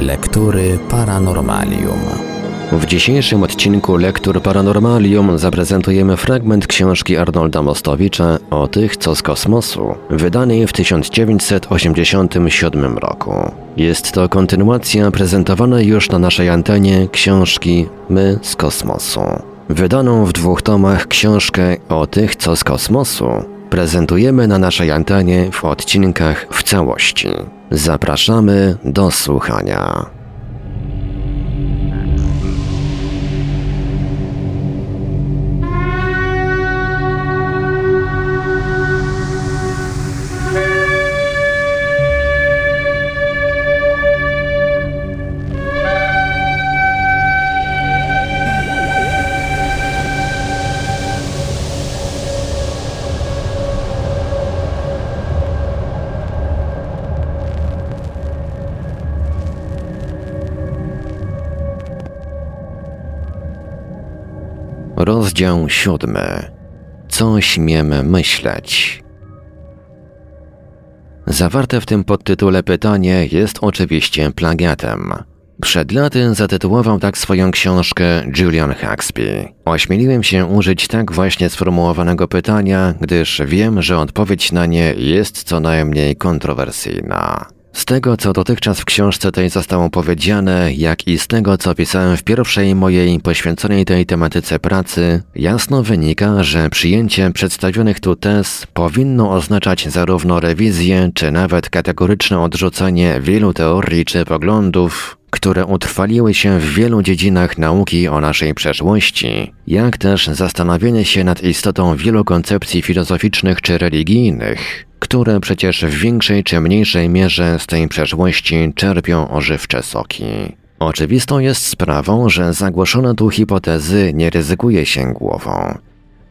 Lektury Paranormalium. W dzisiejszym odcinku Lektur Paranormalium zaprezentujemy fragment książki Arnolda Mostowicza o tych, co z kosmosu, wydanej w 1987 roku. Jest to kontynuacja prezentowanej już na naszej antenie książki My z kosmosu. Wydaną w dwóch tomach książkę o tych, co z kosmosu prezentujemy na naszej antenie w odcinkach w całości. Zapraszamy do słuchania. Rozdział siódmy. Co śmiem myśleć? Zawarte w tym podtytule pytanie jest oczywiście plagiatem. Przed laty zatytułował tak swoją książkę Julian Huxby. Ośmieliłem się użyć tak właśnie sformułowanego pytania, gdyż wiem, że odpowiedź na nie jest co najmniej kontrowersyjna. Z tego, co dotychczas w książce tej zostało powiedziane, jak i z tego, co pisałem w pierwszej mojej poświęconej tej tematyce pracy, jasno wynika, że przyjęcie przedstawionych tu tez powinno oznaczać zarówno rewizję, czy nawet kategoryczne odrzucenie wielu teorii czy poglądów, które utrwaliły się w wielu dziedzinach nauki o naszej przeszłości, jak też zastanowienie się nad istotą wielu koncepcji filozoficznych czy religijnych, które przecież w większej czy mniejszej mierze z tej przeszłości czerpią ożywcze soki. Oczywistą jest sprawą, że zagłoszone tu hipotezy nie ryzykuje się głową,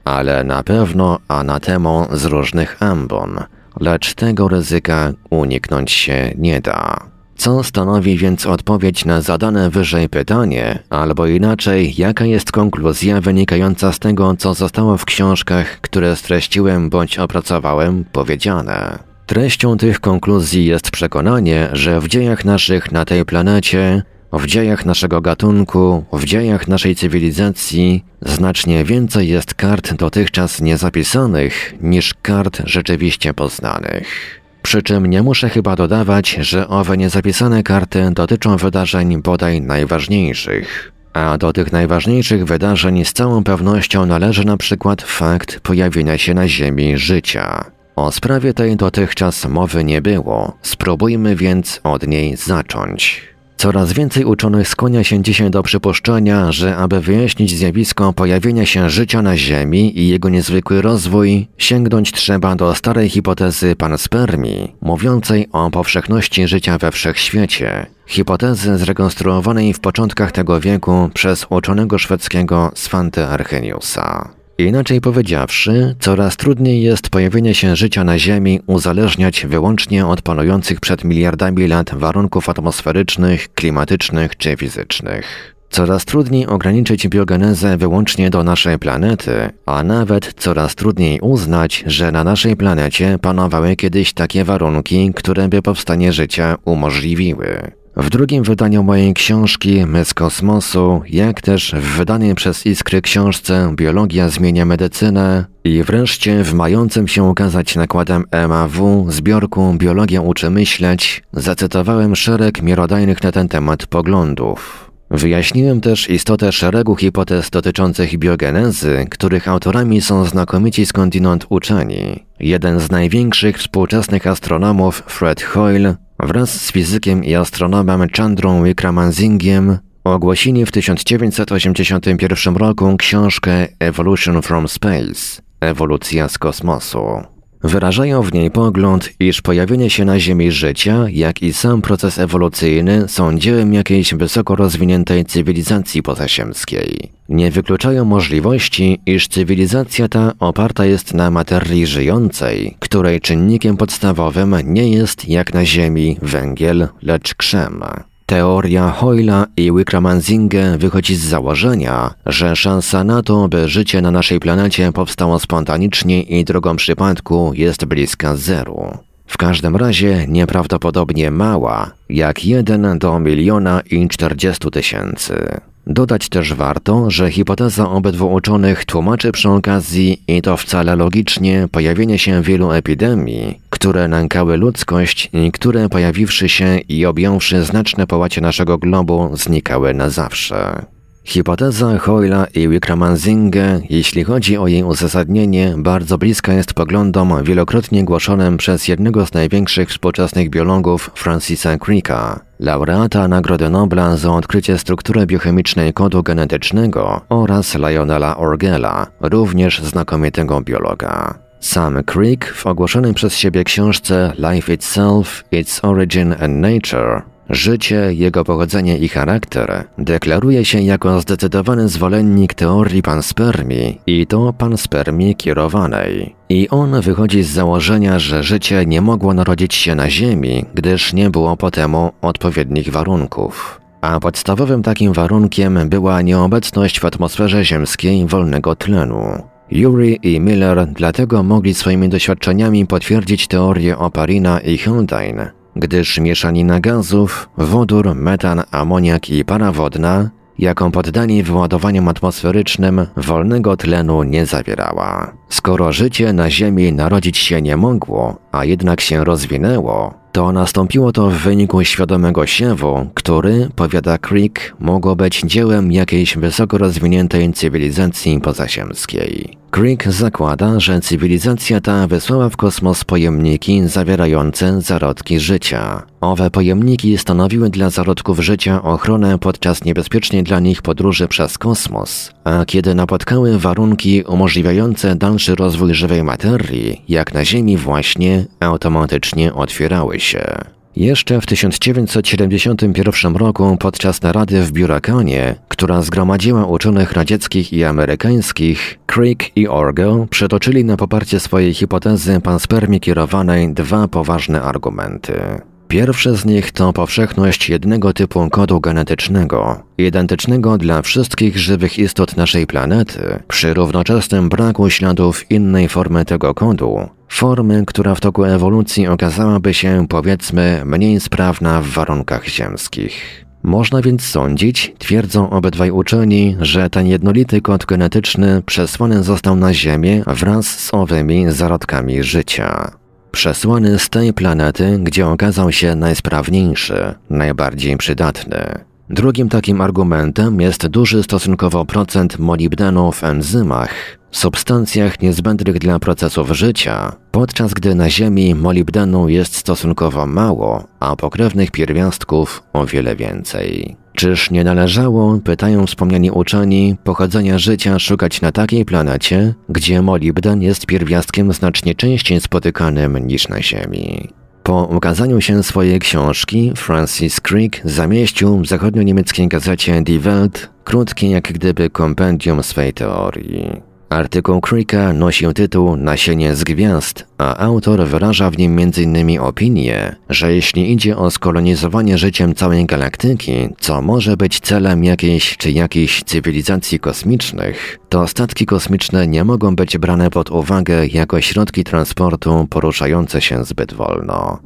ale na pewno anatemą z różnych ambon, lecz tego ryzyka uniknąć się nie da. Co stanowi więc odpowiedź na zadane wyżej pytanie, albo inaczej, jaka jest konkluzja wynikająca z tego, co zostało w książkach, które streściłem bądź opracowałem, powiedziane? Treścią tych konkluzji jest przekonanie, że w dziejach naszych na tej planecie, w dziejach naszego gatunku, w dziejach naszej cywilizacji znacznie więcej jest kart dotychczas niezapisanych niż kart rzeczywiście poznanych. Przy czym nie muszę chyba dodawać, że owe niezapisane karty dotyczą wydarzeń bodaj najważniejszych. A do tych najważniejszych wydarzeń z całą pewnością należy na przykład fakt pojawienia się na Ziemi życia. O sprawie tej dotychczas mowy nie było, spróbujmy więc od niej zacząć. Coraz więcej uczonych skłania się dzisiaj do przypuszczenia, że aby wyjaśnić zjawisko pojawienia się życia na Ziemi i jego niezwykły rozwój, sięgnąć trzeba do starej hipotezy panspermii, mówiącej o powszechności życia we wszechświecie. Hipotezy zrekonstruowanej w początkach tego wieku przez uczonego szwedzkiego Svante Arrheniusa. Inaczej powiedziawszy, coraz trudniej jest pojawienie się życia na Ziemi uzależniać wyłącznie od panujących przed miliardami lat warunków atmosferycznych, klimatycznych czy fizycznych. Coraz trudniej ograniczyć biogenezę wyłącznie do naszej planety, a nawet coraz trudniej uznać, że na naszej planecie panowały kiedyś takie warunki, które by powstanie życia umożliwiły. W drugim wydaniu mojej książki My z kosmosu, jak też w wydanej przez Iskry książce Biologia zmienia medycynę i wreszcie w mającym się ukazać nakładem MAW zbiorku Biologia uczy myśleć, zacytowałem szereg miarodajnych na ten temat poglądów. Wyjaśniłem też istotę szeregu hipotez dotyczących biogenezy, których autorami są znakomici skądinąd uczeni. Jeden z największych współczesnych astronomów, Fred Hoyle, wraz z fizykiem i astronomem Chandrą Wickramansinghiem ogłosili w 1981 roku książkę Evolution from Space – Ewolucja z kosmosu. Wyrażają w niej pogląd, iż pojawienie się na Ziemi życia, jak i sam proces ewolucyjny są dziełem jakiejś wysoko rozwiniętej cywilizacji pozaziemskiej. Nie wykluczają możliwości, iż cywilizacja ta oparta jest na materii żyjącej, której czynnikiem podstawowym nie jest jak na Ziemi węgiel, lecz krzem. Teoria Hoyla i Wickramansinge wychodzi z założenia, że szansa na to, by życie na naszej planecie powstało spontanicznie i drogą przypadku jest bliska zeru. W każdym razie nieprawdopodobnie mała, jak 1 do miliona i 40 tysięcy. Dodać też warto, że hipoteza obydwu uczonych tłumaczy przy okazji, i to wcale logicznie, pojawienie się wielu epidemii, które nękały ludzkość i które pojawiwszy się i objąwszy znaczne połacie naszego globu, znikały na zawsze. Hipoteza Hoyla i Wickramansinge, jeśli chodzi o jej uzasadnienie, bardzo bliska jest poglądom wielokrotnie głoszonym przez jednego z największych współczesnych biologów Francisa Cricka, laureata Nagrody Nobla za odkrycie struktury biochemicznej kodu genetycznego oraz Lionela Orgela, również znakomitego biologa. Sam Crick w ogłoszonej przez siebie książce Life Itself, Its Origin and Nature Życie, jego pochodzenie i charakter deklaruje się jako zdecydowany zwolennik teorii panspermii i to panspermii kierowanej. I on wychodzi z założenia, że życie nie mogło narodzić się na Ziemi, gdyż nie było po temu odpowiednich warunków. A podstawowym takim warunkiem była nieobecność w atmosferze ziemskiej wolnego tlenu. Yuri i Miller dlatego mogli swoimi doświadczeniami potwierdzić teorię Oparina i Haldane, gdyż mieszanina gazów, wodór, metan, amoniak i para wodna, jaką poddani wyładowaniom atmosferycznym wolnego tlenu nie zawierała. Skoro życie na Ziemi narodzić się nie mogło, a jednak się rozwinęło, to nastąpiło to w wyniku świadomego siewu, który, powiada Crick, mogło być dziełem jakiejś wysoko rozwiniętej cywilizacji pozaziemskiej. Crick zakłada, że cywilizacja ta wysłała w kosmos pojemniki zawierające zarodki życia. Owe pojemniki stanowiły dla zarodków życia ochronę podczas niebezpiecznej dla nich podróży przez kosmos, a kiedy napotkały warunki umożliwiające dalszy rozwój żywej materii, jak na Ziemi właśnie, automatycznie otwierały się. Jeszcze w 1971 roku podczas narady w Biurakanie, która zgromadziła uczonych radzieckich i amerykańskich, Crick i Orgel przetoczyli na poparcie swojej hipotezy panspermii kierowanej dwa poważne argumenty. Pierwsze z nich to powszechność jednego typu kodu genetycznego, identycznego dla wszystkich żywych istot naszej planety, przy równoczesnym braku śladów innej formy tego kodu, formy, która w toku ewolucji okazałaby się, powiedzmy, mniej sprawna w warunkach ziemskich. Można więc sądzić, twierdzą obydwaj uczeni, że ten jednolity kod genetyczny przesłany został na Ziemię wraz z owymi zarodkami życia. Przesłany z tej planety, gdzie okazał się najsprawniejszy, najbardziej przydatny. Drugim takim argumentem jest duży stosunkowo procent molibdenu w enzymach, substancjach niezbędnych dla procesów życia, podczas gdy na Ziemi molibdenu jest stosunkowo mało, a pokrewnych pierwiastków o wiele więcej. Czyż nie należało, pytają wspomniani uczeni, pochodzenia życia szukać na takiej planecie, gdzie molibden jest pierwiastkiem znacznie częściej spotykanym niż na Ziemi? Po ukazaniu się swojej książki, Francis Crick zamieścił w zachodnio-niemieckiej gazecie Die Welt krótkie jak gdyby kompendium swej teorii. Artykuł Cricka nosił tytuł Nasienie z gwiazd, a autor wyraża w nim m.in. opinię, że jeśli idzie o skolonizowanie życiem całej galaktyki, co może być celem jakiejś czy jakiejś cywilizacji kosmicznych, to statki kosmiczne nie mogą być brane pod uwagę jako środki transportu poruszające się zbyt wolno.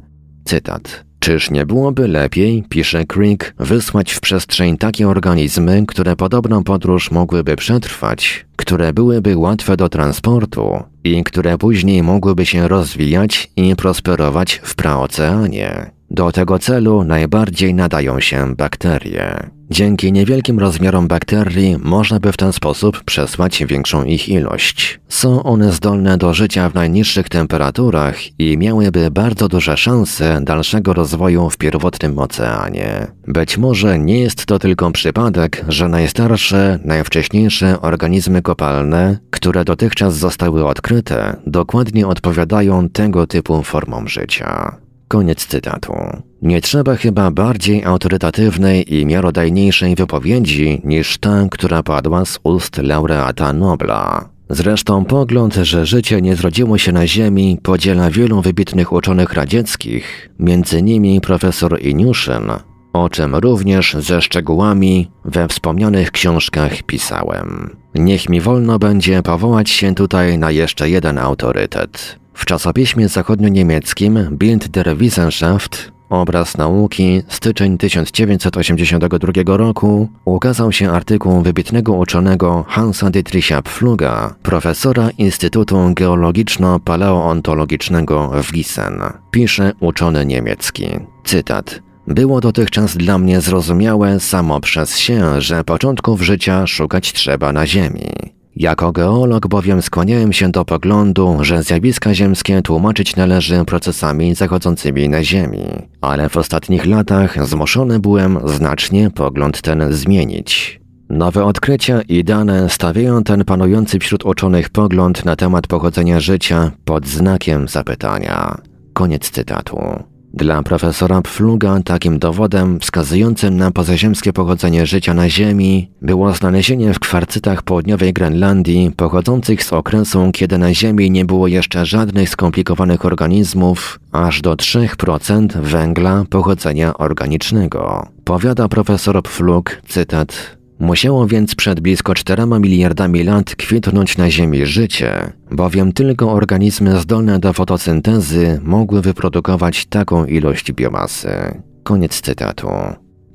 Cytat. Czyż nie byłoby lepiej, pisze Crick, wysłać w przestrzeń takie organizmy, które podobną podróż mogłyby przetrwać, które byłyby łatwe do transportu i które później mogłyby się rozwijać i prosperować w praoceanie? Do tego celu najbardziej nadają się bakterie. Dzięki niewielkim rozmiarom bakterii można by w ten sposób przesłać większą ich ilość. Są one zdolne do życia w najniższych temperaturach i miałyby bardzo duże szanse dalszego rozwoju w pierwotnym oceanie. Być może nie jest to tylko przypadek, że najstarsze, najwcześniejsze organizmy kopalne, które dotychczas zostały odkryte, dokładnie odpowiadają tego typu formom życia. Koniec cytatu. Nie trzeba chyba bardziej autorytatywnej i miarodajniejszej wypowiedzi niż ta, która padła z ust laureata Nobla. Zresztą pogląd, że życie nie zrodziło się na Ziemi, podziela wielu wybitnych uczonych radzieckich, między nimi profesor Iniuszyn, o czym również ze szczegółami we wspomnianych książkach pisałem. Niech mi wolno będzie powołać się tutaj na jeszcze jeden autorytet. W czasopiśmie zachodnio-niemieckim Bild der Wissenschaft Obraz nauki, styczeń 1982 roku, ukazał się artykuł wybitnego uczonego Hansa Dietricha Pfluga, profesora Instytutu Geologiczno-Paleontologicznego w Gießen. Pisze uczony niemiecki. Cytat. Było dotychczas dla mnie zrozumiałe samo przez się, że początków życia szukać trzeba na Ziemi. Jako geolog bowiem skłaniałem się do poglądu, że zjawiska ziemskie tłumaczyć należy procesami zachodzącymi na Ziemi, ale w ostatnich latach zmuszony byłem znacznie pogląd ten zmienić. Nowe odkrycia i dane stawiają ten panujący wśród uczonych pogląd na temat pochodzenia życia pod znakiem zapytania. Koniec cytatu. Dla profesora Pfluga takim dowodem wskazującym na pozaziemskie pochodzenie życia na Ziemi było znalezienie w kwarcytach południowej Grenlandii pochodzących z okresu, kiedy na Ziemi nie było jeszcze żadnych skomplikowanych organizmów, aż do 3% węgla pochodzenia organicznego. Powiada profesor Pflug, cytat, Musiało więc przed blisko 4 miliardami lat kwitnąć na Ziemi życie, bowiem tylko organizmy zdolne do fotosyntezy mogły wyprodukować taką ilość biomasy. Koniec cytatu.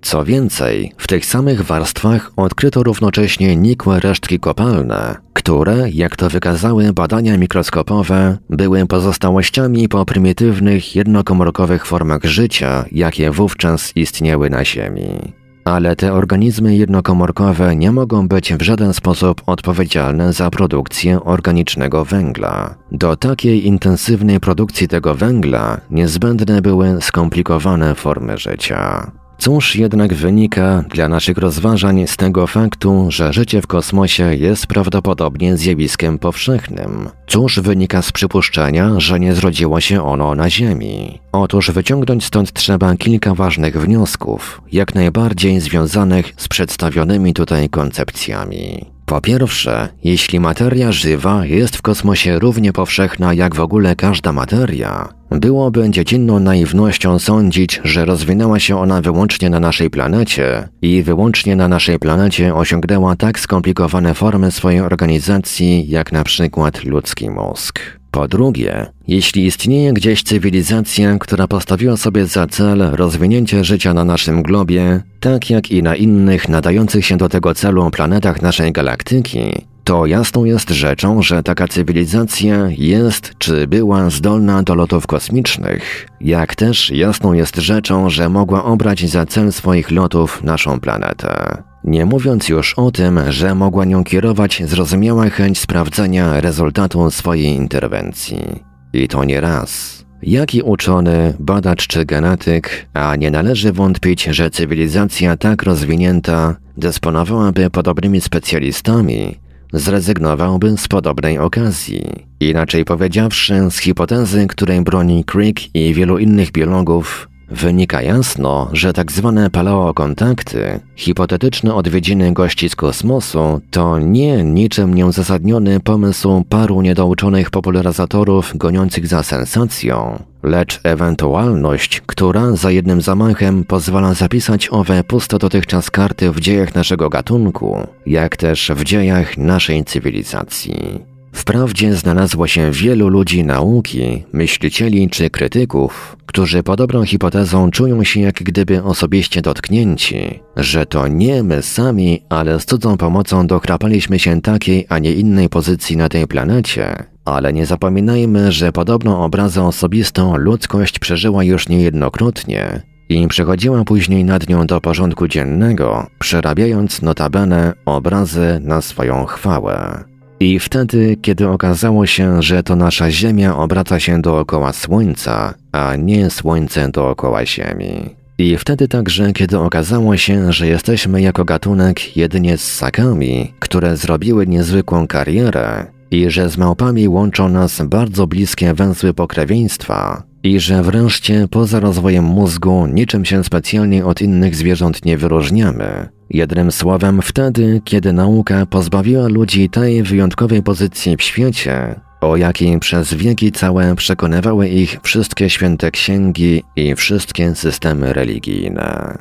Co więcej, w tych samych warstwach odkryto równocześnie nikłe resztki kopalne, które, jak to wykazały badania mikroskopowe, były pozostałościami po prymitywnych jednokomórkowych formach życia, jakie wówczas istniały na Ziemi. Ale te organizmy jednokomórkowe nie mogą być w żaden sposób odpowiedzialne za produkcję organicznego węgla. Do takiej intensywnej produkcji tego węgla niezbędne były skomplikowane formy życia. Cóż jednak wynika dla naszych rozważań z tego faktu, że życie w kosmosie jest prawdopodobnie zjawiskiem powszechnym? Cóż wynika z przypuszczenia, że nie zrodziło się ono na Ziemi? Otóż wyciągnąć stąd trzeba kilka ważnych wniosków, jak najbardziej związanych z przedstawionymi tutaj koncepcjami. Po pierwsze, jeśli materia żywa jest w kosmosie równie powszechna jak w ogóle każda materia, byłoby dziecinną naiwnością sądzić, że rozwinęła się ona wyłącznie na naszej planecie i wyłącznie na naszej planecie osiągnęła tak skomplikowane formy swojej organizacji jak na przykład ludzki mózg. Po drugie, jeśli istnieje gdzieś cywilizacja, która postawiła sobie za cel rozwinięcie życia na naszym globie, tak jak i na innych nadających się do tego celu planetach naszej galaktyki, to jasną jest rzeczą, że taka cywilizacja jest czy była zdolna do lotów kosmicznych, jak też jasną jest rzeczą, że mogła obrać za cel swoich lotów naszą planetę. Nie mówiąc już o tym, że mogła nią kierować zrozumiała chęć sprawdzenia rezultatu swojej interwencji. I to nie raz. Jaki uczony, badacz czy genetyk, a nie należy wątpić, że cywilizacja tak rozwinięta dysponowałaby podobnymi specjalistami, zrezygnowałby z podobnej okazji. Inaczej powiedziawszy, z hipotezy, której broni Crick i wielu innych biologów, Wynika jasno, że tak zwane paleokontakty, hipotetyczne odwiedziny gości z kosmosu, to nie niczym nieuzasadniony pomysł paru niedouczonych popularyzatorów goniących za sensacją, lecz ewentualność, która za jednym zamachem pozwala zapisać owe pusto dotychczas karty w dziejach naszego gatunku, jak też w dziejach naszej cywilizacji. Wprawdzie znalazło się wielu ludzi nauki, myślicieli czy krytyków, którzy podobną hipotezą czują się jak gdyby osobiście dotknięci, że to nie my sami, ale z cudzą pomocą dochrapaliśmy się takiej, a nie innej pozycji na tej planecie. Ale nie zapominajmy, że podobną obrazę osobistą ludzkość przeżyła już niejednokrotnie i przechodziła później nad nią do porządku dziennego, przerabiając notabene obrazy na swoją chwałę. I wtedy, kiedy okazało się, że to nasza Ziemia obraca się dookoła Słońca, a nie Słońce dookoła Ziemi. I wtedy także, kiedy okazało się, że jesteśmy jako gatunek jedynie z ssakami, które zrobiły niezwykłą karierę, i że z małpami łączą nas bardzo bliskie węzły pokrewieństwa, i że wreszcie poza rozwojem mózgu niczym się specjalnie od innych zwierząt nie wyróżniamy. Jednym słowem wtedy, kiedy nauka pozbawiła ludzi tej wyjątkowej pozycji w świecie, o jakiej przez wieki całe przekonywały ich wszystkie święte księgi i wszystkie systemy religijne.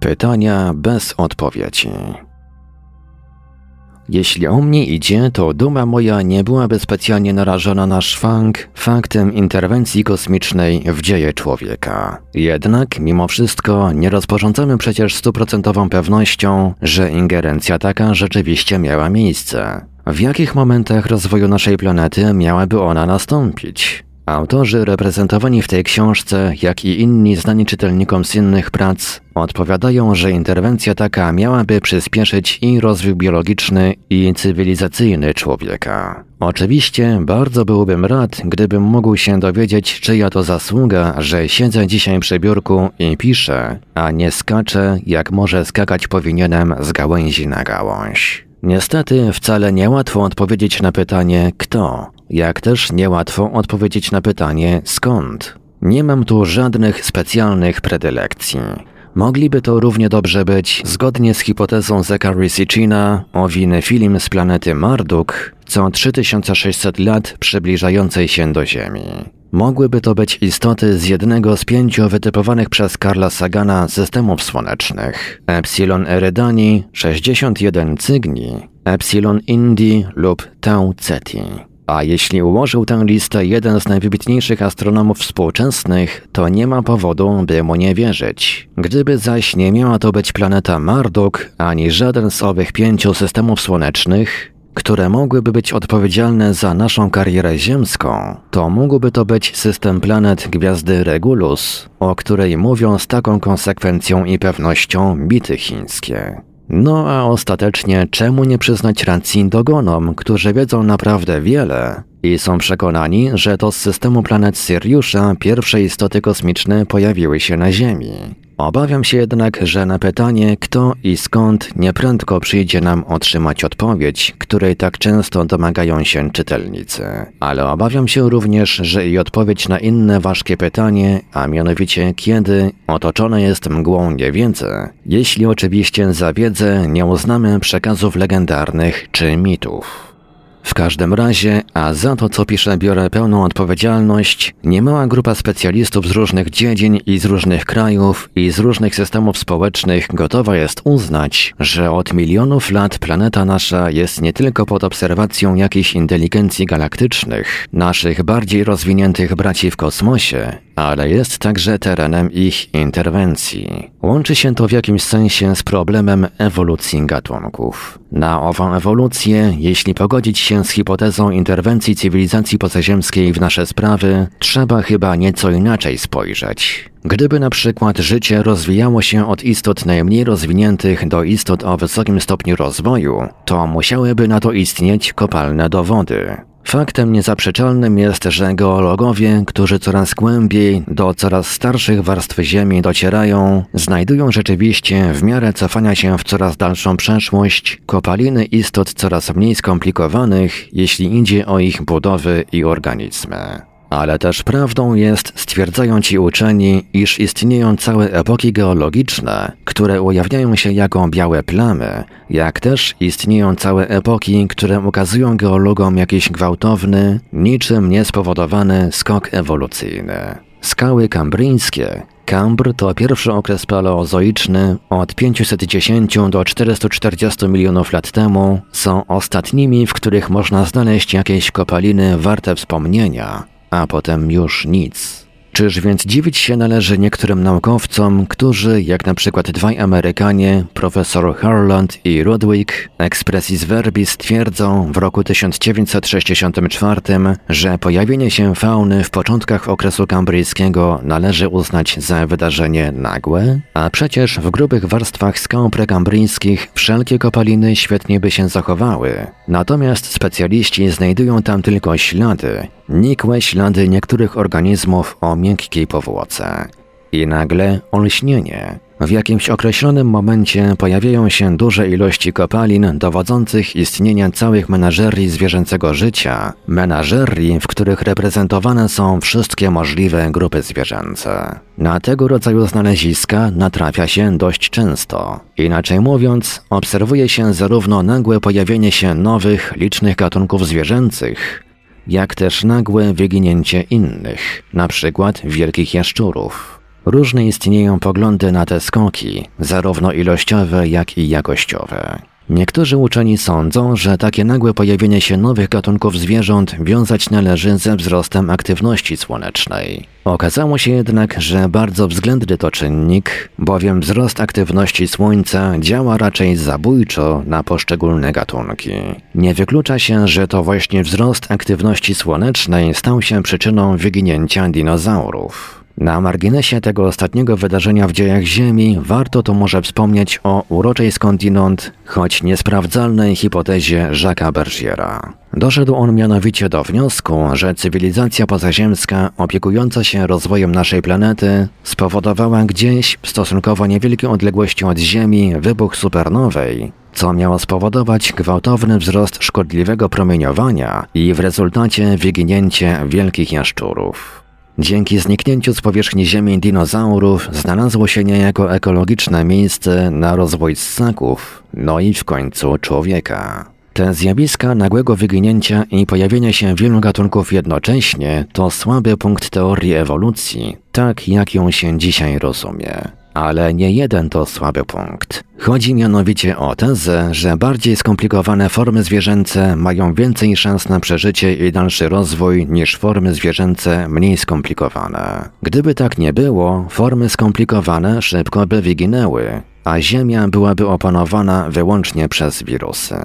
Pytania bez odpowiedzi. Jeśli o mnie idzie, to duma moja nie byłaby specjalnie narażona na szwank faktem interwencji kosmicznej w dzieje człowieka. Jednak, mimo wszystko, nie rozporządzamy przecież stuprocentową pewnością, że ingerencja taka rzeczywiście miała miejsce. W jakich momentach rozwoju naszej planety miałaby ona nastąpić? Autorzy reprezentowani w tej książce, jak i inni znani czytelnikom z innych prac, odpowiadają, że interwencja taka miałaby przyspieszyć i rozwój biologiczny i cywilizacyjny człowieka. Oczywiście bardzo byłbym rad, gdybym mógł się dowiedzieć, czyja to zasługa, że siedzę dzisiaj przy biurku i piszę, a nie skaczę, jak może skakać powinienem z gałęzi na gałąź. Niestety wcale niełatwo odpowiedzieć na pytanie kto, jak też niełatwo odpowiedzieć na pytanie skąd. Nie mam tu żadnych specjalnych predylekcji. Mogliby to równie dobrze być, zgodnie z hipotezą Zachary Sitchina o winy film z planety Marduk, co 3600 lat przybliżającej się do Ziemi. Mogłyby to być istoty z jednego z pięciu wytypowanych przez Karla Sagana systemów słonecznych: Epsilon Eridani, 61 Cygni, Epsilon Indi lub Tau Ceti. A jeśli ułożył tę listę jeden z najwybitniejszych astronomów współczesnych, to nie ma powodu, by mu nie wierzyć. Gdyby zaś nie miała to być planeta Marduk, ani żaden z owych pięciu systemów słonecznych, które mogłyby być odpowiedzialne za naszą karierę ziemską, to mógłby to być system planet gwiazdy Regulus, o której mówią z taką konsekwencją i pewnością bity chińskie. No a ostatecznie czemu nie przyznać racji dogonom, którzy wiedzą naprawdę wiele i są przekonani, że to z systemu planet Siriusza pierwsze istoty kosmiczne pojawiły się na Ziemi. Obawiam się jednak, że na pytanie kto i skąd nieprędko przyjdzie nam otrzymać odpowiedź, której tak często domagają się czytelnicy. Ale obawiam się również, że i odpowiedź na inne ważkie pytanie, a mianowicie kiedy, otoczone jest mgłą niewiedzy, jeśli oczywiście za wiedzę nie uznamy przekazów legendarnych czy mitów. W każdym razie, a za to co piszę biorę pełną odpowiedzialność, niemała grupa specjalistów z różnych dziedzin i z różnych krajów i z różnych systemów społecznych gotowa jest uznać, że od milionów lat planeta nasza jest nie tylko pod obserwacją jakichś inteligencji galaktycznych, naszych bardziej rozwiniętych braci w kosmosie, ale jest także terenem ich interwencji. Łączy się to w jakimś sensie z problemem ewolucji gatunków. Na ową ewolucję, jeśli pogodzić się z hipotezą interwencji cywilizacji pozaziemskiej w nasze sprawy, trzeba chyba nieco inaczej spojrzeć. Gdyby na przykład życie rozwijało się od istot najmniej rozwiniętych do istot o wysokim stopniu rozwoju, to musiałyby na to istnieć kopalne dowody. Faktem niezaprzeczalnym jest, że geologowie, którzy coraz głębiej do coraz starszych warstw Ziemi docierają, znajdują rzeczywiście w miarę cofania się w coraz dalszą przeszłość kopaliny istot coraz mniej skomplikowanych, jeśli idzie o ich budowy i organizmy. Ale też prawdą jest, stwierdzają ci uczeni, iż istnieją całe epoki geologiczne, które ujawniają się jako białe plamy, jak też istnieją całe epoki, które ukazują geologom jakiś gwałtowny, niczym niespowodowany skok ewolucyjny. Skały kambryńskie Kambr to pierwszy okres paleozoiczny od 510 do 440 milionów lat temu. Są ostatnimi, w których można znaleźć jakieś kopaliny warte wspomnienia, a potem już nic. Czyż więc dziwić się należy niektórym naukowcom, którzy, jak na przykład dwaj Amerykanie, profesor Harland i Rodwick, expressis verbis twierdzą w roku 1964, że pojawienie się fauny w początkach okresu kambryjskiego należy uznać za wydarzenie nagłe? A przecież w grubych warstwach skał prekambryjskich wszelkie kopaliny świetnie by się zachowały. Natomiast specjaliści znajdują tam tylko ślady, nikłe ślady niektórych organizmów o miękkiej powłoce. I nagle olśnienie. W jakimś określonym momencie pojawiają się duże ilości kopalin dowodzących istnienia całych menażerii zwierzęcego życia, menażerii, w których reprezentowane są wszystkie możliwe grupy zwierzęce. Na tego rodzaju znaleziska natrafia się dość często. Inaczej mówiąc, obserwuje się zarówno nagłe pojawienie się nowych, licznych gatunków zwierzęcych, jak też nagłe wyginięcie innych, przykład wielkich jaszczurów. Różne istnieją poglądy na te skoki, zarówno ilościowe, jak i jakościowe. Niektórzy uczeni sądzą, że takie nagłe pojawienie się nowych gatunków zwierząt wiązać należy ze wzrostem aktywności słonecznej. Okazało się jednak, że bardzo względny to czynnik, bowiem wzrost aktywności Słońca działa raczej zabójczo na poszczególne gatunki. Nie wyklucza się, że to właśnie wzrost aktywności słonecznej stał się przyczyną wyginięcia dinozaurów. Na marginesie tego ostatniego wydarzenia w dziejach Ziemi warto tu może wspomnieć o uroczej skądinąd, choć niesprawdzalnej hipotezie Jacques'a Bergiera. Doszedł on mianowicie do wniosku, że cywilizacja pozaziemska opiekująca się rozwojem naszej planety spowodowała gdzieś w stosunkowo niewielkiej odległości od Ziemi wybuch supernowej, co miało spowodować gwałtowny wzrost szkodliwego promieniowania i w rezultacie wyginięcie wielkich jaszczurów. Dzięki zniknięciu z powierzchni Ziemi dinozaurów znalazło się niejako ekologiczne miejsce na rozwój ssaków, no i w końcu człowieka. Te zjawiska nagłego wyginięcia i pojawienia się wielu gatunków jednocześnie to słaby punkt teorii ewolucji, tak jak ją się dzisiaj rozumie. Ale nie jeden to słaby punkt. Chodzi mianowicie o tezę, że bardziej skomplikowane formy zwierzęce mają więcej szans na przeżycie i dalszy rozwój niż formy zwierzęce mniej skomplikowane. Gdyby tak nie było, formy skomplikowane szybko by wyginęły, a Ziemia byłaby opanowana wyłącznie przez wirusy.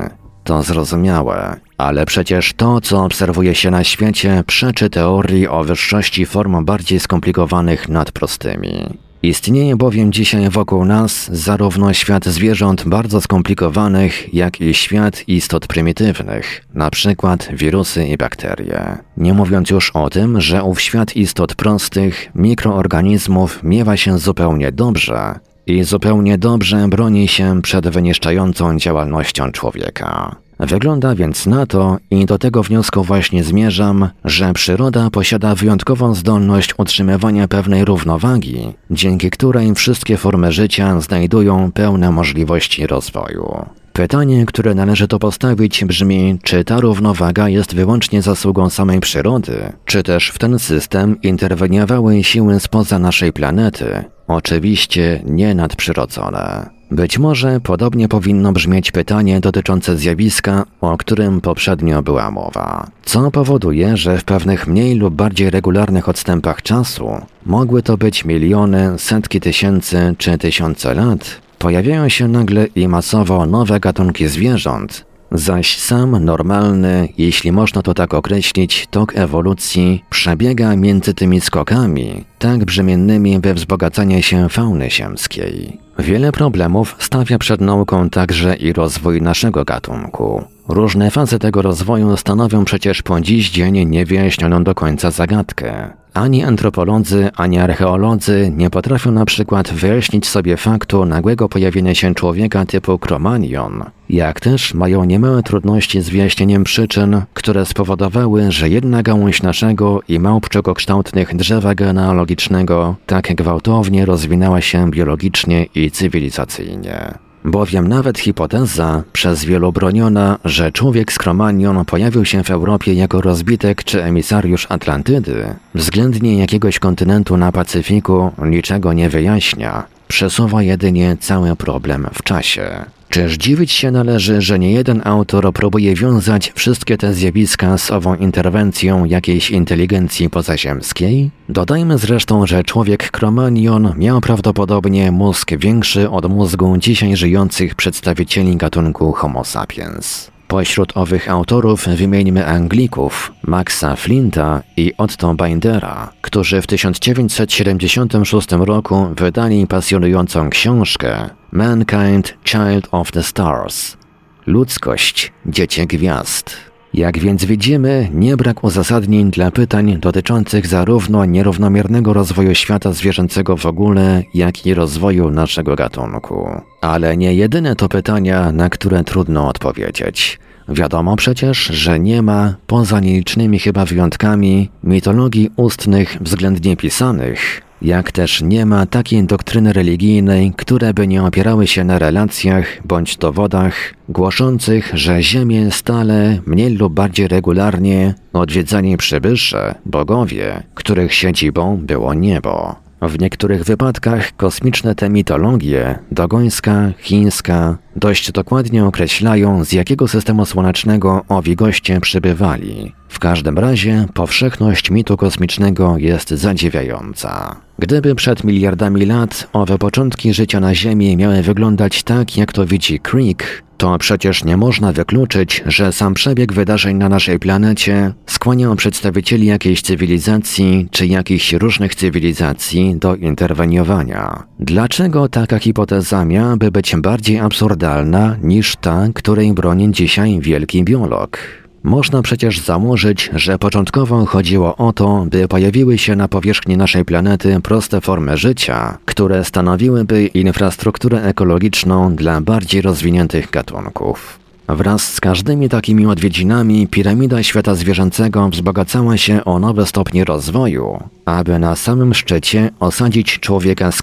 To zrozumiałe, ale przecież to, co obserwuje się na świecie, przeczy teorii o wyższości form bardziej skomplikowanych nad prostymi. Istnieje bowiem dzisiaj wokół nas zarówno świat zwierząt bardzo skomplikowanych, jak i świat istot prymitywnych, przykład wirusy i bakterie. Nie mówiąc już o tym, że ów świat istot prostych, mikroorganizmów miewa się zupełnie dobrze i zupełnie dobrze broni się przed wyniszczającą działalnością człowieka. Wygląda więc na to, i do tego wniosku właśnie zmierzam, że przyroda posiada wyjątkową zdolność utrzymywania pewnej równowagi, dzięki której wszystkie formy życia znajdują pełne możliwości rozwoju. Pytanie, które należy tu postawić brzmi, czy ta równowaga jest wyłącznie zasługą samej przyrody, czy też w ten system interweniowały siły spoza naszej planety, oczywiście nie nadprzyrodzone. Być może podobnie powinno brzmieć pytanie dotyczące zjawiska, o którym poprzednio była mowa. Co powoduje, że w pewnych mniej lub bardziej regularnych odstępach czasu, mogły to być miliony, setki tysięcy czy tysiące lat, pojawiają się nagle i masowo nowe gatunki zwierząt, zaś sam normalny, jeśli można to tak określić, tok ewolucji przebiega między tymi skokami, tak brzemiennymi we wzbogacanie się fauny ziemskiej. Wiele problemów stawia przed nauką także i rozwój naszego gatunku. Różne fazy tego rozwoju stanowią przecież po dziś dzień niewyjaśnioną do końca zagadkę. Ani antropolodzy, ani archeolodzy nie potrafią na przykład wyjaśnić sobie faktu nagłego pojawienia się człowieka typu Cro-Magnon, jak też mają niemałe trudności z wyjaśnieniem przyczyn, które spowodowały, że jedna gałąź naszego i małpczego kształtnych drzewa genealogicznego tak gwałtownie rozwinęła się biologicznie i cywilizacyjnie. Bowiem nawet hipoteza, przez wielu broniona, że człowiek z Kromanion pojawił się w Europie jako rozbitek czy emisariusz Atlantydy, względnie jakiegoś kontynentu na Pacyfiku, niczego nie wyjaśnia, przesuwa jedynie cały problem w czasie. Czyż dziwić się należy, że niejeden autor próbuje wiązać wszystkie te zjawiska z ową interwencją jakiejś inteligencji pozaziemskiej? Dodajmy zresztą, że człowiek Kromanion miał prawdopodobnie mózg większy od mózgu dzisiaj żyjących przedstawicieli gatunku Homo sapiens. Pośród owych autorów wymieńmy Anglików, Maxa Flinta i Otto Bindera, którzy w 1976 roku wydali pasjonującą książkę Mankind Child of the Stars Ludzkość, Dziecię Gwiazd. Jak więc widzimy, nie brak uzasadnień dla pytań dotyczących zarówno nierównomiernego rozwoju świata zwierzęcego w ogóle, jak i rozwoju naszego gatunku. Ale nie jedyne to pytania, na które trudno odpowiedzieć. Wiadomo przecież, że nie ma, poza nielicznymi chyba wyjątkami, mitologii ustnych względnie pisanych, jak też nie ma takiej doktryny religijnej, które by nie opierały się na relacjach bądź dowodach głoszących, że Ziemię stale, mniej lub bardziej regularnie odwiedzali przybysze, bogowie, których siedzibą było niebo. W niektórych wypadkach kosmiczne te mitologie, dogońska, chińska, dość dokładnie określają, z jakiego systemu słonecznego owi goście przybywali. W każdym razie powszechność mitu kosmicznego jest zadziwiająca. Gdyby przed miliardami lat owe początki życia na Ziemi miały wyglądać tak, jak to widzi Creek, to przecież nie można wykluczyć, że sam przebieg wydarzeń na naszej planecie skłaniał przedstawicieli jakiejś cywilizacji czy jakichś różnych cywilizacji do interweniowania. Dlaczego taka hipoteza miałaby być bardziej absurdalna niż ta, której broni dzisiaj wielki biolog? Można przecież założyć, że początkowo chodziło o to, by pojawiły się na powierzchni naszej planety proste formy życia, które stanowiłyby infrastrukturę ekologiczną dla bardziej rozwiniętych gatunków. Wraz z każdymi takimi odwiedzinami piramida świata zwierzęcego wzbogacała się o nowe stopnie rozwoju, aby na samym szczycie osadzić człowieka z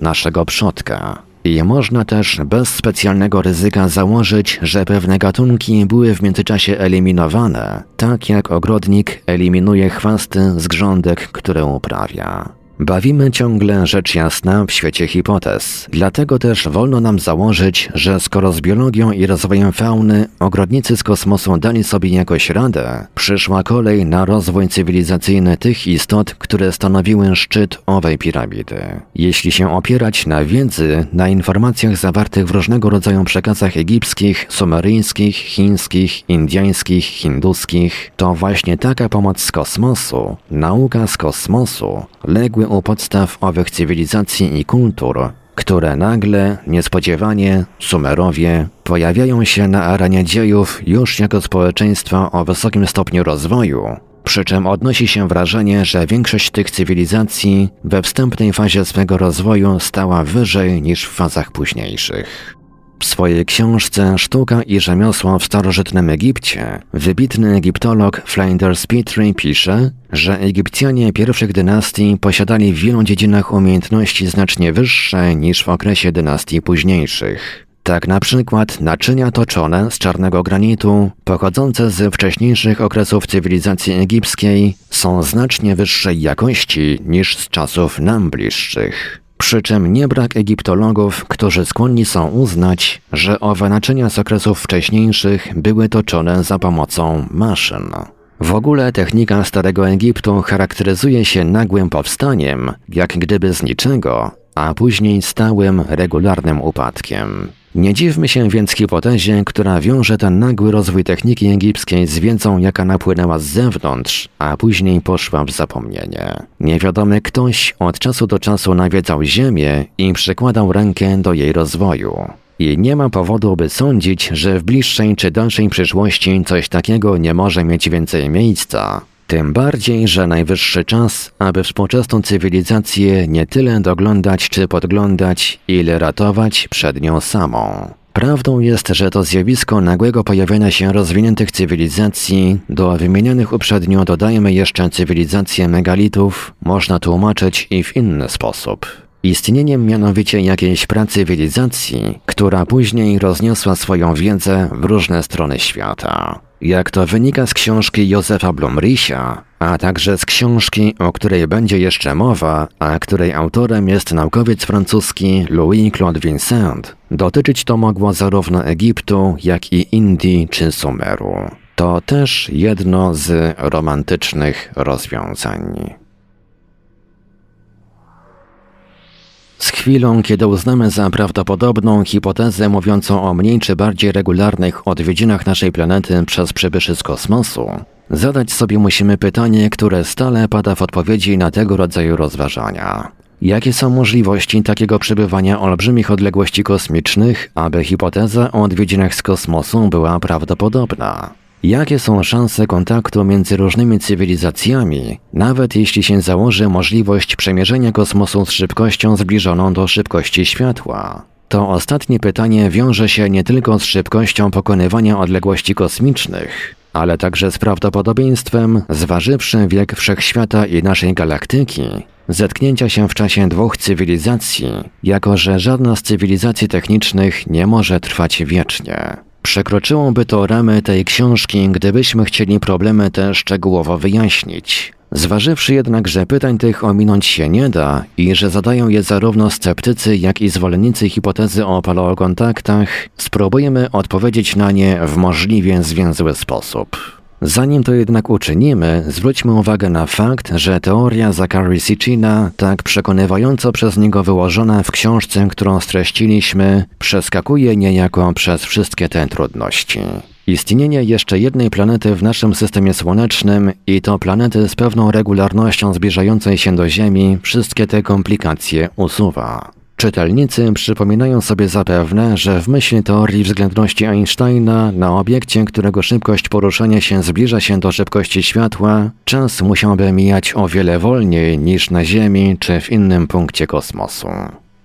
naszego przodka. I można też bez specjalnego ryzyka założyć, że pewne gatunki były w międzyczasie eliminowane, tak jak ogrodnik eliminuje chwasty z grządek, które uprawia. Bawimy ciągle rzecz jasna w świecie hipotez. Dlatego też wolno nam założyć, że skoro z biologią i rozwojem fauny ogrodnicy z kosmosu dali sobie jakoś radę, przyszła kolej na rozwój cywilizacyjny tych istot, które stanowiły szczyt owej piramidy. Jeśli się opierać na wiedzy, na informacjach zawartych w różnego rodzaju przekazach egipskich, sumeryjskich, chińskich, indyjskich, hinduskich, to właśnie taka pomoc z kosmosu, nauka z kosmosu, legły u podstaw owych cywilizacji i kultur, które nagle, niespodziewanie, Sumerowie pojawiają się na arenie dziejów już jako społeczeństwa o wysokim stopniu rozwoju, przy czym odnosi się wrażenie, że większość tych cywilizacji we wstępnej fazie swego rozwoju stała wyżej niż w fazach późniejszych. W swojej książce Sztuka i rzemiosło w starożytnym Egipcie wybitny egiptolog Flinders Petrie pisze, że Egipcjanie pierwszych dynastii posiadali w wielu dziedzinach umiejętności znacznie wyższe niż w okresie dynastii późniejszych. Tak na przykład naczynia toczone z czarnego granitu, pochodzące z wcześniejszych okresów cywilizacji egipskiej, są znacznie wyższej jakości niż z czasów nam bliższych. Przy czym nie brak egiptologów, którzy skłonni są uznać, że owe naczynia z okresów wcześniejszych były toczone za pomocą maszyn. W ogóle technika Starego Egiptu charakteryzuje się nagłym powstaniem, jak gdyby z niczego, a później stałym, regularnym upadkiem. Nie dziwmy się więc hipotezie, która wiąże ten nagły rozwój techniki egipskiej z wiedzą, jaka napłynęła z zewnątrz, a później poszła w zapomnienie. Niewiadomy ktoś od czasu do czasu nawiedzał Ziemię i przykładał rękę do jej rozwoju. I nie ma powodu, by sądzić, że w bliższej czy dalszej przyszłości coś takiego nie może mieć więcej miejsca. Tym bardziej, że najwyższy czas, aby współczesną cywilizację nie tyle doglądać czy podglądać, ile ratować przed nią samą. Prawdą jest, że to zjawisko nagłego pojawienia się rozwiniętych cywilizacji, do wymienionych uprzednio dodajmy jeszcze cywilizację megalitów, można tłumaczyć i w inny sposób. Istnieniem mianowicie jakiejś pracywilizacji, która później rozniosła swoją wiedzę w różne strony świata. Jak to wynika z książki Józefa Blumrisia, a także z książki, o której będzie jeszcze mowa, a której autorem jest naukowiec francuski Louis-Claude Vincent, dotyczyć to mogło zarówno Egiptu, jak i Indii czy Sumeru. To też jedno z romantycznych rozwiązań. Z chwilą, kiedy uznamy za prawdopodobną hipotezę mówiącą o mniej czy bardziej regularnych odwiedzinach naszej planety przez przybyszy z kosmosu, zadać sobie musimy pytanie, które stale pada w odpowiedzi na tego rodzaju rozważania. Jakie są możliwości takiego przebywania olbrzymich odległości kosmicznych, aby hipoteza o odwiedzinach z kosmosu była prawdopodobna? Jakie są szanse kontaktu między różnymi cywilizacjami, nawet jeśli się założy możliwość przemierzenia kosmosu z szybkością zbliżoną do szybkości światła? To ostatnie pytanie wiąże się nie tylko z szybkością pokonywania odległości kosmicznych, ale także z prawdopodobieństwem, zważywszy wiek wszechświata i naszej galaktyki, zetknięcia się w czasie dwóch cywilizacji, jako że żadna z cywilizacji technicznych nie może trwać wiecznie. Przekroczyłoby to ramy tej książki, gdybyśmy chcieli problemy te szczegółowo wyjaśnić. Zważywszy jednak, że pytań tych ominąć się nie da i że zadają je zarówno sceptycy, jak i zwolennicy hipotezy o paleokontaktach, spróbujemy odpowiedzieć na nie w możliwie zwięzły sposób. Zanim to jednak uczynimy, zwróćmy uwagę na fakt, że teoria Zachary Sitchina, tak przekonywająco przez niego wyłożona w książce, którą streściliśmy, przeskakuje niejako przez wszystkie te trudności. Istnienie jeszcze jednej planety w naszym systemie słonecznym i to planety z pewną regularnością zbliżającej się do Ziemi wszystkie te komplikacje usuwa. Czytelnicy przypominają sobie zapewne, że w myśl teorii względności Einsteina na obiekcie, którego szybkość poruszania się zbliża się do szybkości światła, czas musiałby mijać o wiele wolniej niż na Ziemi czy w innym punkcie kosmosu.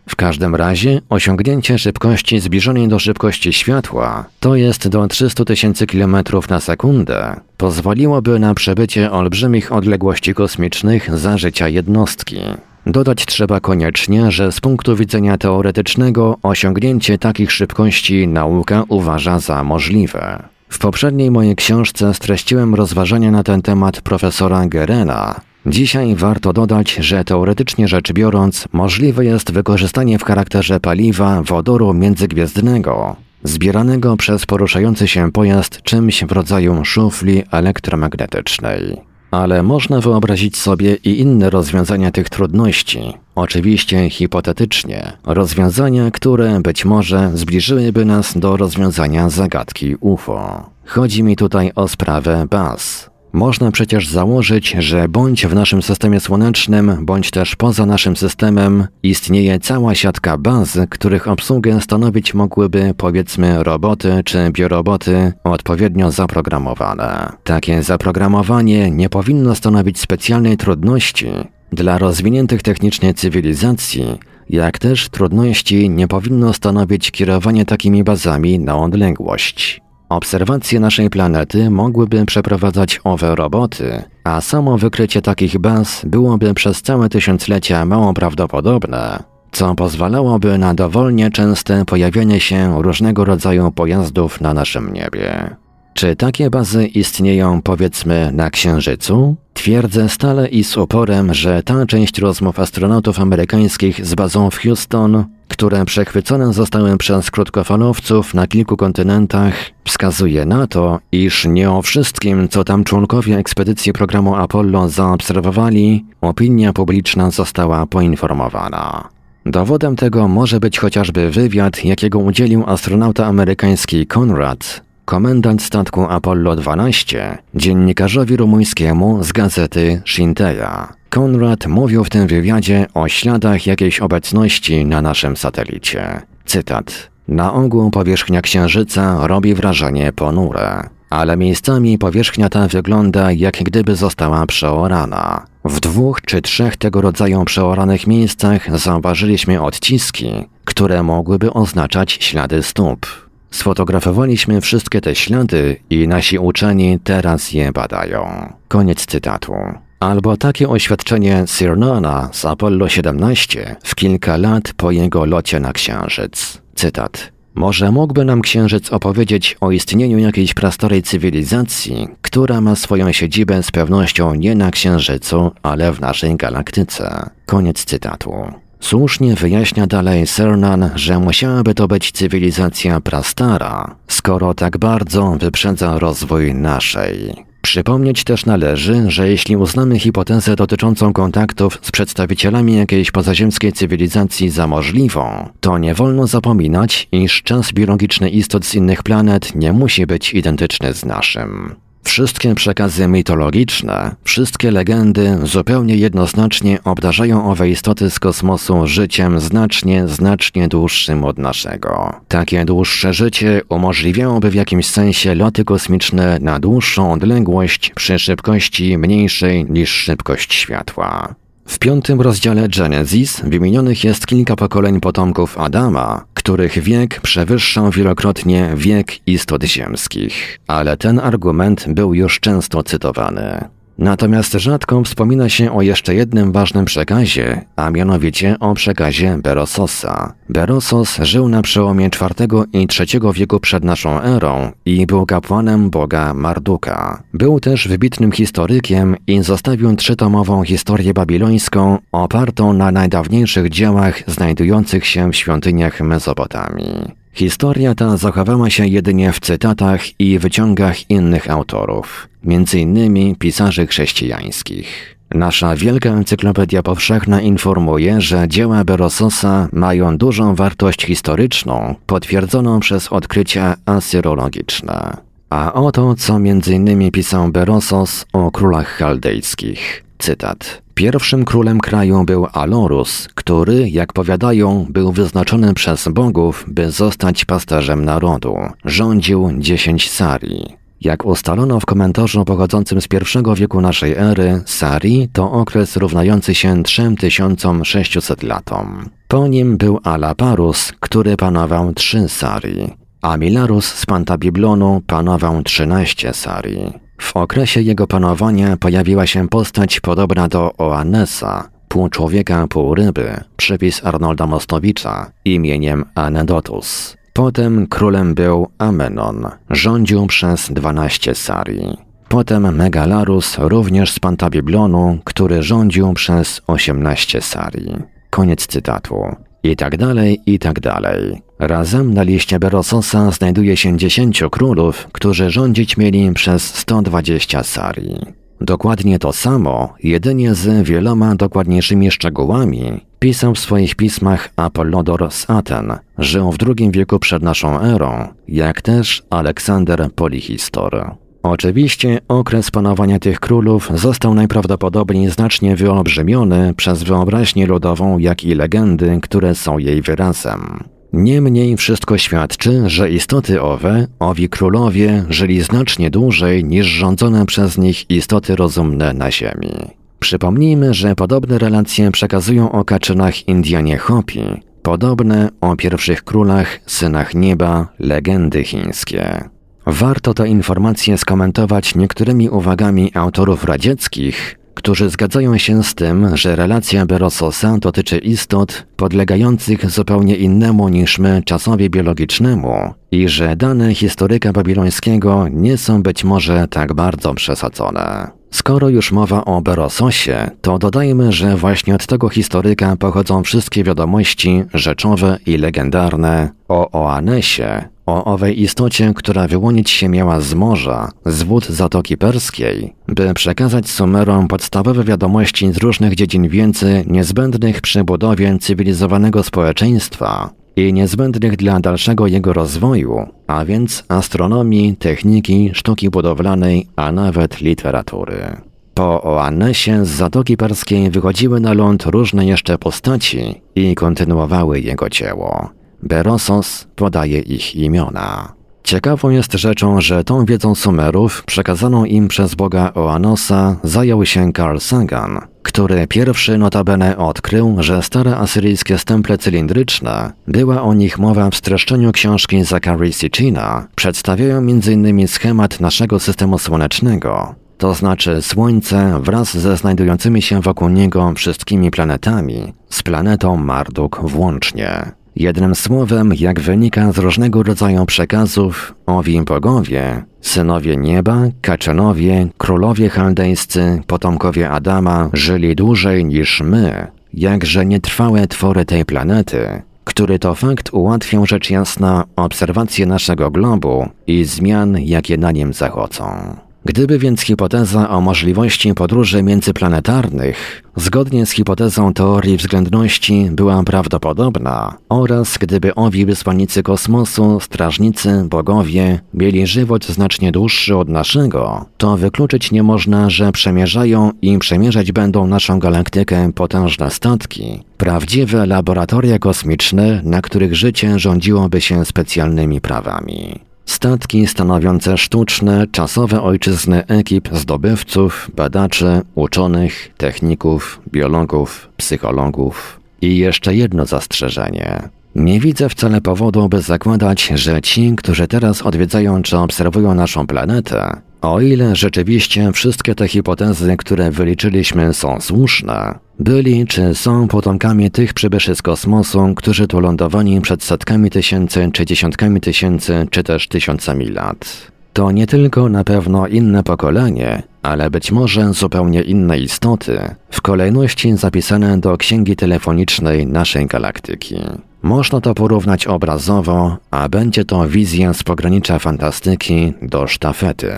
W każdym razie osiągnięcie szybkości zbliżonej do szybkości światła, to jest do 300 tysięcy km na sekundę, pozwoliłoby na przebycie olbrzymich odległości kosmicznych za życia jednostki. Dodać trzeba koniecznie, że z punktu widzenia teoretycznego osiągnięcie takich szybkości nauka uważa za możliwe. W poprzedniej mojej książce streściłem rozważania na ten temat profesora Gerena. Dzisiaj warto dodać, że teoretycznie rzecz biorąc, możliwe jest wykorzystanie w charakterze paliwa wodoru międzygwiezdnego, zbieranego przez poruszający się pojazd czymś w rodzaju szufli elektromagnetycznej. Ale można wyobrazić sobie i inne rozwiązania tych trudności. Oczywiście hipotetycznie. Rozwiązania, które być może zbliżyłyby nas do rozwiązania zagadki UFO. Chodzi mi tutaj o sprawę baz. Można przecież założyć, że bądź w naszym systemie słonecznym, bądź też poza naszym systemem istnieje cała siatka baz, których obsługę stanowić mogłyby powiedzmy roboty czy bioroboty odpowiednio zaprogramowane. Takie zaprogramowanie nie powinno stanowić specjalnej trudności dla rozwiniętych technicznie cywilizacji, jak też trudności nie powinno stanowić kierowanie takimi bazami na odległość. Obserwacje naszej planety mogłyby przeprowadzać owe roboty, a samo wykrycie takich baz byłoby przez całe tysiąclecia mało prawdopodobne, co pozwalałoby na dowolnie częste pojawienie się różnego rodzaju pojazdów na naszym niebie. Czy takie bazy istnieją powiedzmy na Księżycu? Twierdzę stale i z uporem, że ta część rozmów astronautów amerykańskich z bazą w Houston, które przechwycone zostały przez krótkofalowców na kilku kontynentach, wskazuje na to, iż nie o wszystkim, co tam członkowie ekspedycji programu Apollo zaobserwowali, opinia publiczna została poinformowana. Dowodem tego może być chociażby wywiad, jakiego udzielił astronauta amerykański Conrad komendant statku Apollo 12, dziennikarzowi rumuńskiemu z gazety Shinteja. Konrad mówił w tym wywiadzie o śladach jakiejś obecności na naszym satelicie. Cytat. Na ogół powierzchnia Księżyca robi wrażenie ponure, ale miejscami powierzchnia ta wygląda jak gdyby została przeorana. W dwóch czy trzech tego rodzaju przeoranych miejscach zauważyliśmy odciski, które mogłyby oznaczać ślady stóp. Sfotografowaliśmy wszystkie te ślady i nasi uczeni teraz je badają. Koniec cytatu. Albo takie oświadczenie Cernona z Apollo 17 w kilka lat po jego locie na Księżyc. Cytat. Może mógłby nam Księżyc opowiedzieć o istnieniu jakiejś prastarej cywilizacji, która ma swoją siedzibę z pewnością nie na Księżycu, ale w naszej galaktyce. Koniec cytatu. Słusznie wyjaśnia dalej Cernan, że musiałaby to być cywilizacja prastara, skoro tak bardzo wyprzedza rozwój naszej. Przypomnieć też należy, że jeśli uznamy hipotezę dotyczącą kontaktów z przedstawicielami jakiejś pozaziemskiej cywilizacji za możliwą, to nie wolno zapominać, iż czas biologiczny istot z innych planet nie musi być identyczny z naszym. Wszystkie przekazy mitologiczne, wszystkie legendy zupełnie jednoznacznie obdarzają owe istoty z kosmosu życiem znacznie, znacznie dłuższym od naszego. Takie dłuższe życie umożliwiałoby w jakimś sensie loty kosmiczne na dłuższą odległość przy szybkości mniejszej niż szybkość światła. W piątym rozdziale Genesis wymienionych jest kilka pokoleń potomków Adama, których wiek przewyższał wielokrotnie wiek istot ziemskich. Ale ten argument był już często cytowany. Natomiast rzadko wspomina się o jeszcze jednym ważnym przekazie, a mianowicie o przekazie Berososa. Berosos żył na przełomie IV i III wieku przed naszą erą i był kapłanem boga Marduka. Był też wybitnym historykiem i zostawił trzytomową historię babilońską opartą na najdawniejszych dziełach znajdujących się w świątyniach Mezopotamii. Historia ta zachowała się jedynie w cytatach i wyciągach innych autorów, m.in. pisarzy chrześcijańskich. Nasza wielka encyklopedia powszechna informuje, że dzieła Berososa mają dużą wartość historyczną, potwierdzoną przez odkrycia asyrologiczne. A oto, co m.in. pisał Berosos o królach chaldejskich. Cytat. Pierwszym królem kraju był Alorus, który, jak powiadają, był wyznaczony przez bogów, by zostać pasterzem narodu. Rządził dziesięć sari. Jak ustalono w komentarzu pochodzącym z pierwszego wieku naszej ery, Sari to okres równający się 3600 latom. Po nim był Alaparus, który panował trzy Sari, a Milarus z Pantabiblonu panował 13 Sari. W okresie jego panowania pojawiła się postać podobna do Oannesa, pół człowieka, pół ryby, przypis Arnolda Mostowicza, imieniem Anedotus. Potem królem był Amenon, rządził przez 12 sari. Potem Megalarus, również z Pantabiblonu, który rządził przez 18 sari. Koniec cytatu. I tak dalej, i tak dalej. Razem na liście Berososa znajduje się dziesięciu królów, którzy rządzić mieli przez 120 sari. Dokładnie to samo, jedynie z wieloma dokładniejszymi szczegółami, pisał w swoich pismach Apollodor z Aten, żył w II wieku przed naszą erą, jak też Aleksander Polihistor. Oczywiście okres panowania tych królów został najprawdopodobniej znacznie wyolbrzymiony przez wyobraźnię ludową, jak i legendy, które są jej wyrazem. Niemniej wszystko świadczy, że istoty owe, owi królowie, żyli znacznie dłużej niż rządzone przez nich istoty rozumne na Ziemi. Przypomnijmy, że podobne relacje przekazują o kaczynach Indianie Hopi, podobne o pierwszych królach, synach nieba, legendy chińskie. Warto te informacje skomentować niektórymi uwagami autorów radzieckich, którzy zgadzają się z tym, że relacja Berososa dotyczy istot podlegających zupełnie innemu niż my czasowi biologicznemu i że dane historyka babilońskiego nie są być może tak bardzo przesadzone. Skoro już mowa o Berososie, to dodajmy, że właśnie od tego historyka pochodzą wszystkie wiadomości rzeczowe i legendarne o Oanesie, o owej istocie, która wyłonić się miała z morza, z wód Zatoki Perskiej, by przekazać Sumerom podstawowe wiadomości z różnych dziedzin wiedzy niezbędnych przy budowie cywilizowanego społeczeństwa i niezbędnych dla dalszego jego rozwoju, a więc astronomii, techniki, sztuki budowlanej, a nawet literatury. Po Oannesie z Zatoki Perskiej wychodziły na ląd różne jeszcze postaci i kontynuowały jego dzieło. Berosos podaje ich imiona. Ciekawą jest rzeczą, że tą wiedzą Sumerów, przekazaną im przez boga Oanosa, zajął się Carl Sagan, który pierwszy notabene odkrył, że stare asyryjskie stemple cylindryczne, była o nich mowa w streszczeniu książki Zachary Sitchina, przedstawiają m.in. schemat naszego systemu słonecznego, to znaczy Słońce wraz ze znajdującymi się wokół niego wszystkimi planetami, z planetą Marduk włącznie. Jednym słowem, jak wynika z różnego rodzaju przekazów, owi bogowie, synowie nieba, kaczenowie, królowie chaldejscy, potomkowie Adama żyli dłużej niż my, jakże nietrwałe twory tej planety, który to fakt ułatwią rzecz jasna obserwację naszego globu i zmian, jakie na nim zachodzą. Gdyby więc hipoteza o możliwości podróży międzyplanetarnych, zgodnie z hipotezą teorii względności, była prawdopodobna, oraz gdyby owi wysłannicy kosmosu, strażnicy, bogowie, mieli żywot znacznie dłuższy od naszego, to wykluczyć nie można, że przemierzają i przemierzać będą naszą galaktykę potężne statki, prawdziwe laboratoria kosmiczne, na których życie rządziłoby się specjalnymi prawami. Statki stanowiące sztuczne, czasowe ojczyzny ekip zdobywców, badaczy, uczonych, techników, biologów, psychologów. I jeszcze jedno zastrzeżenie. Nie widzę wcale powodu, by zakładać, że ci, którzy teraz odwiedzają czy obserwują naszą planetę, O ile rzeczywiście wszystkie te hipotezy, które wyliczyliśmy, są słuszne, byli czy są potomkami tych przybyszy z kosmosu, którzy tu lądowali przed setkami tysięcy, czy dziesiątkami tysięcy, czy też tysiącami lat. To nie tylko na pewno inne pokolenie, ale być może zupełnie inne istoty, w kolejności zapisane do księgi telefonicznej naszej galaktyki. Można to porównać obrazowo, a będzie to wizja z pogranicza fantastyki do sztafety.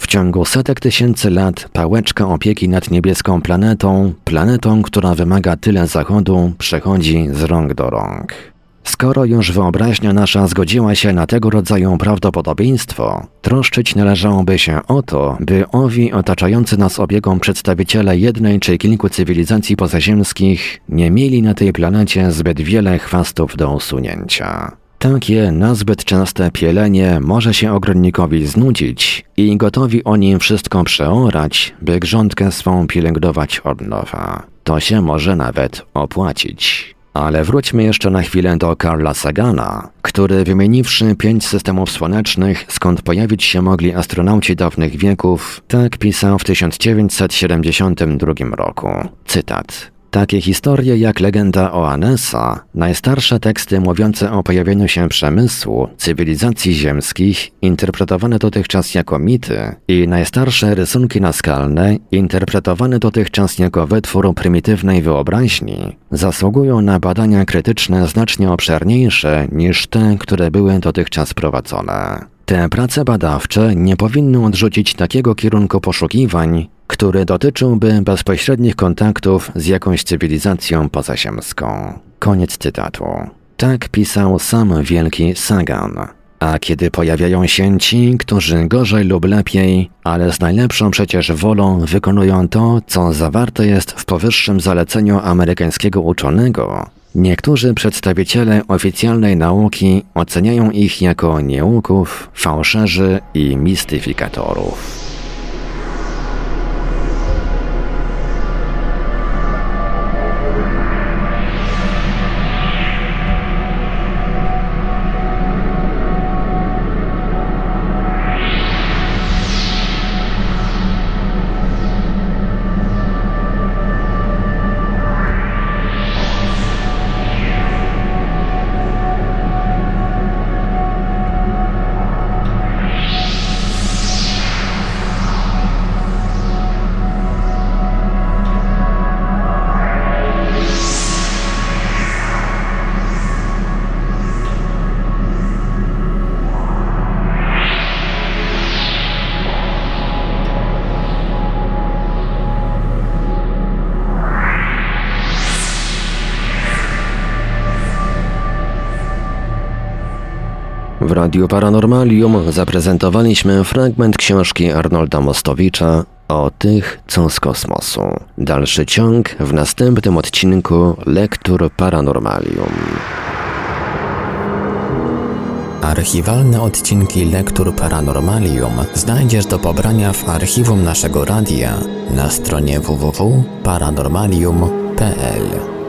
W ciągu setek tysięcy lat pałeczka opieki nad niebieską planetą, planetą, która wymaga tyle zachodu, przechodzi z rąk do rąk. Skoro już wyobraźnia nasza zgodziła się na tego rodzaju prawdopodobieństwo, troszczyć należałoby się o to, by owi otaczający nas obiegą przedstawiciele jednej czy kilku cywilizacji pozaziemskich nie mieli na tej planecie zbyt wiele chwastów do usunięcia. Takie nazbyt częste pielenie może się ogrodnikowi znudzić i gotowi oni wszystko przeorać, by grządkę swą pielęgnować od nowa. To się może nawet opłacić. Ale wróćmy jeszcze na chwilę do Karla Sagana, który wymieniwszy pięć systemów słonecznych, skąd pojawić się mogli astronauci dawnych wieków, tak pisał w 1972 roku. Cytat. Takie historie jak legenda o Anesa, najstarsze teksty mówiące o pojawieniu się przemysłu, cywilizacji ziemskich, interpretowane dotychczas jako mity i najstarsze rysunki naskalne, interpretowane dotychczas jako wytwór prymitywnej wyobraźni, zasługują na badania krytyczne znacznie obszerniejsze niż te, które były dotychczas prowadzone. Te prace badawcze nie powinny odrzucić takiego kierunku poszukiwań, który dotyczyłby bezpośrednich kontaktów z jakąś cywilizacją pozaziemską. Koniec cytatu. Tak pisał sam wielki Sagan. A kiedy pojawiają się ci, którzy gorzej lub lepiej, ale z najlepszą przecież wolą wykonują to, co zawarte jest w powyższym zaleceniu amerykańskiego uczonego, niektórzy przedstawiciele oficjalnej nauki oceniają ich jako nieuków, fałszerzy i mistyfikatorów. Radiu Paranormalium zaprezentowaliśmy fragment książki Arnolda Mostowicza o tych, co z kosmosu. Dalszy ciąg w następnym odcinku Lektur Paranormalium. Archiwalne odcinki Lektur Paranormalium znajdziesz do pobrania w archiwum naszego radia na stronie www.paranormalium.pl.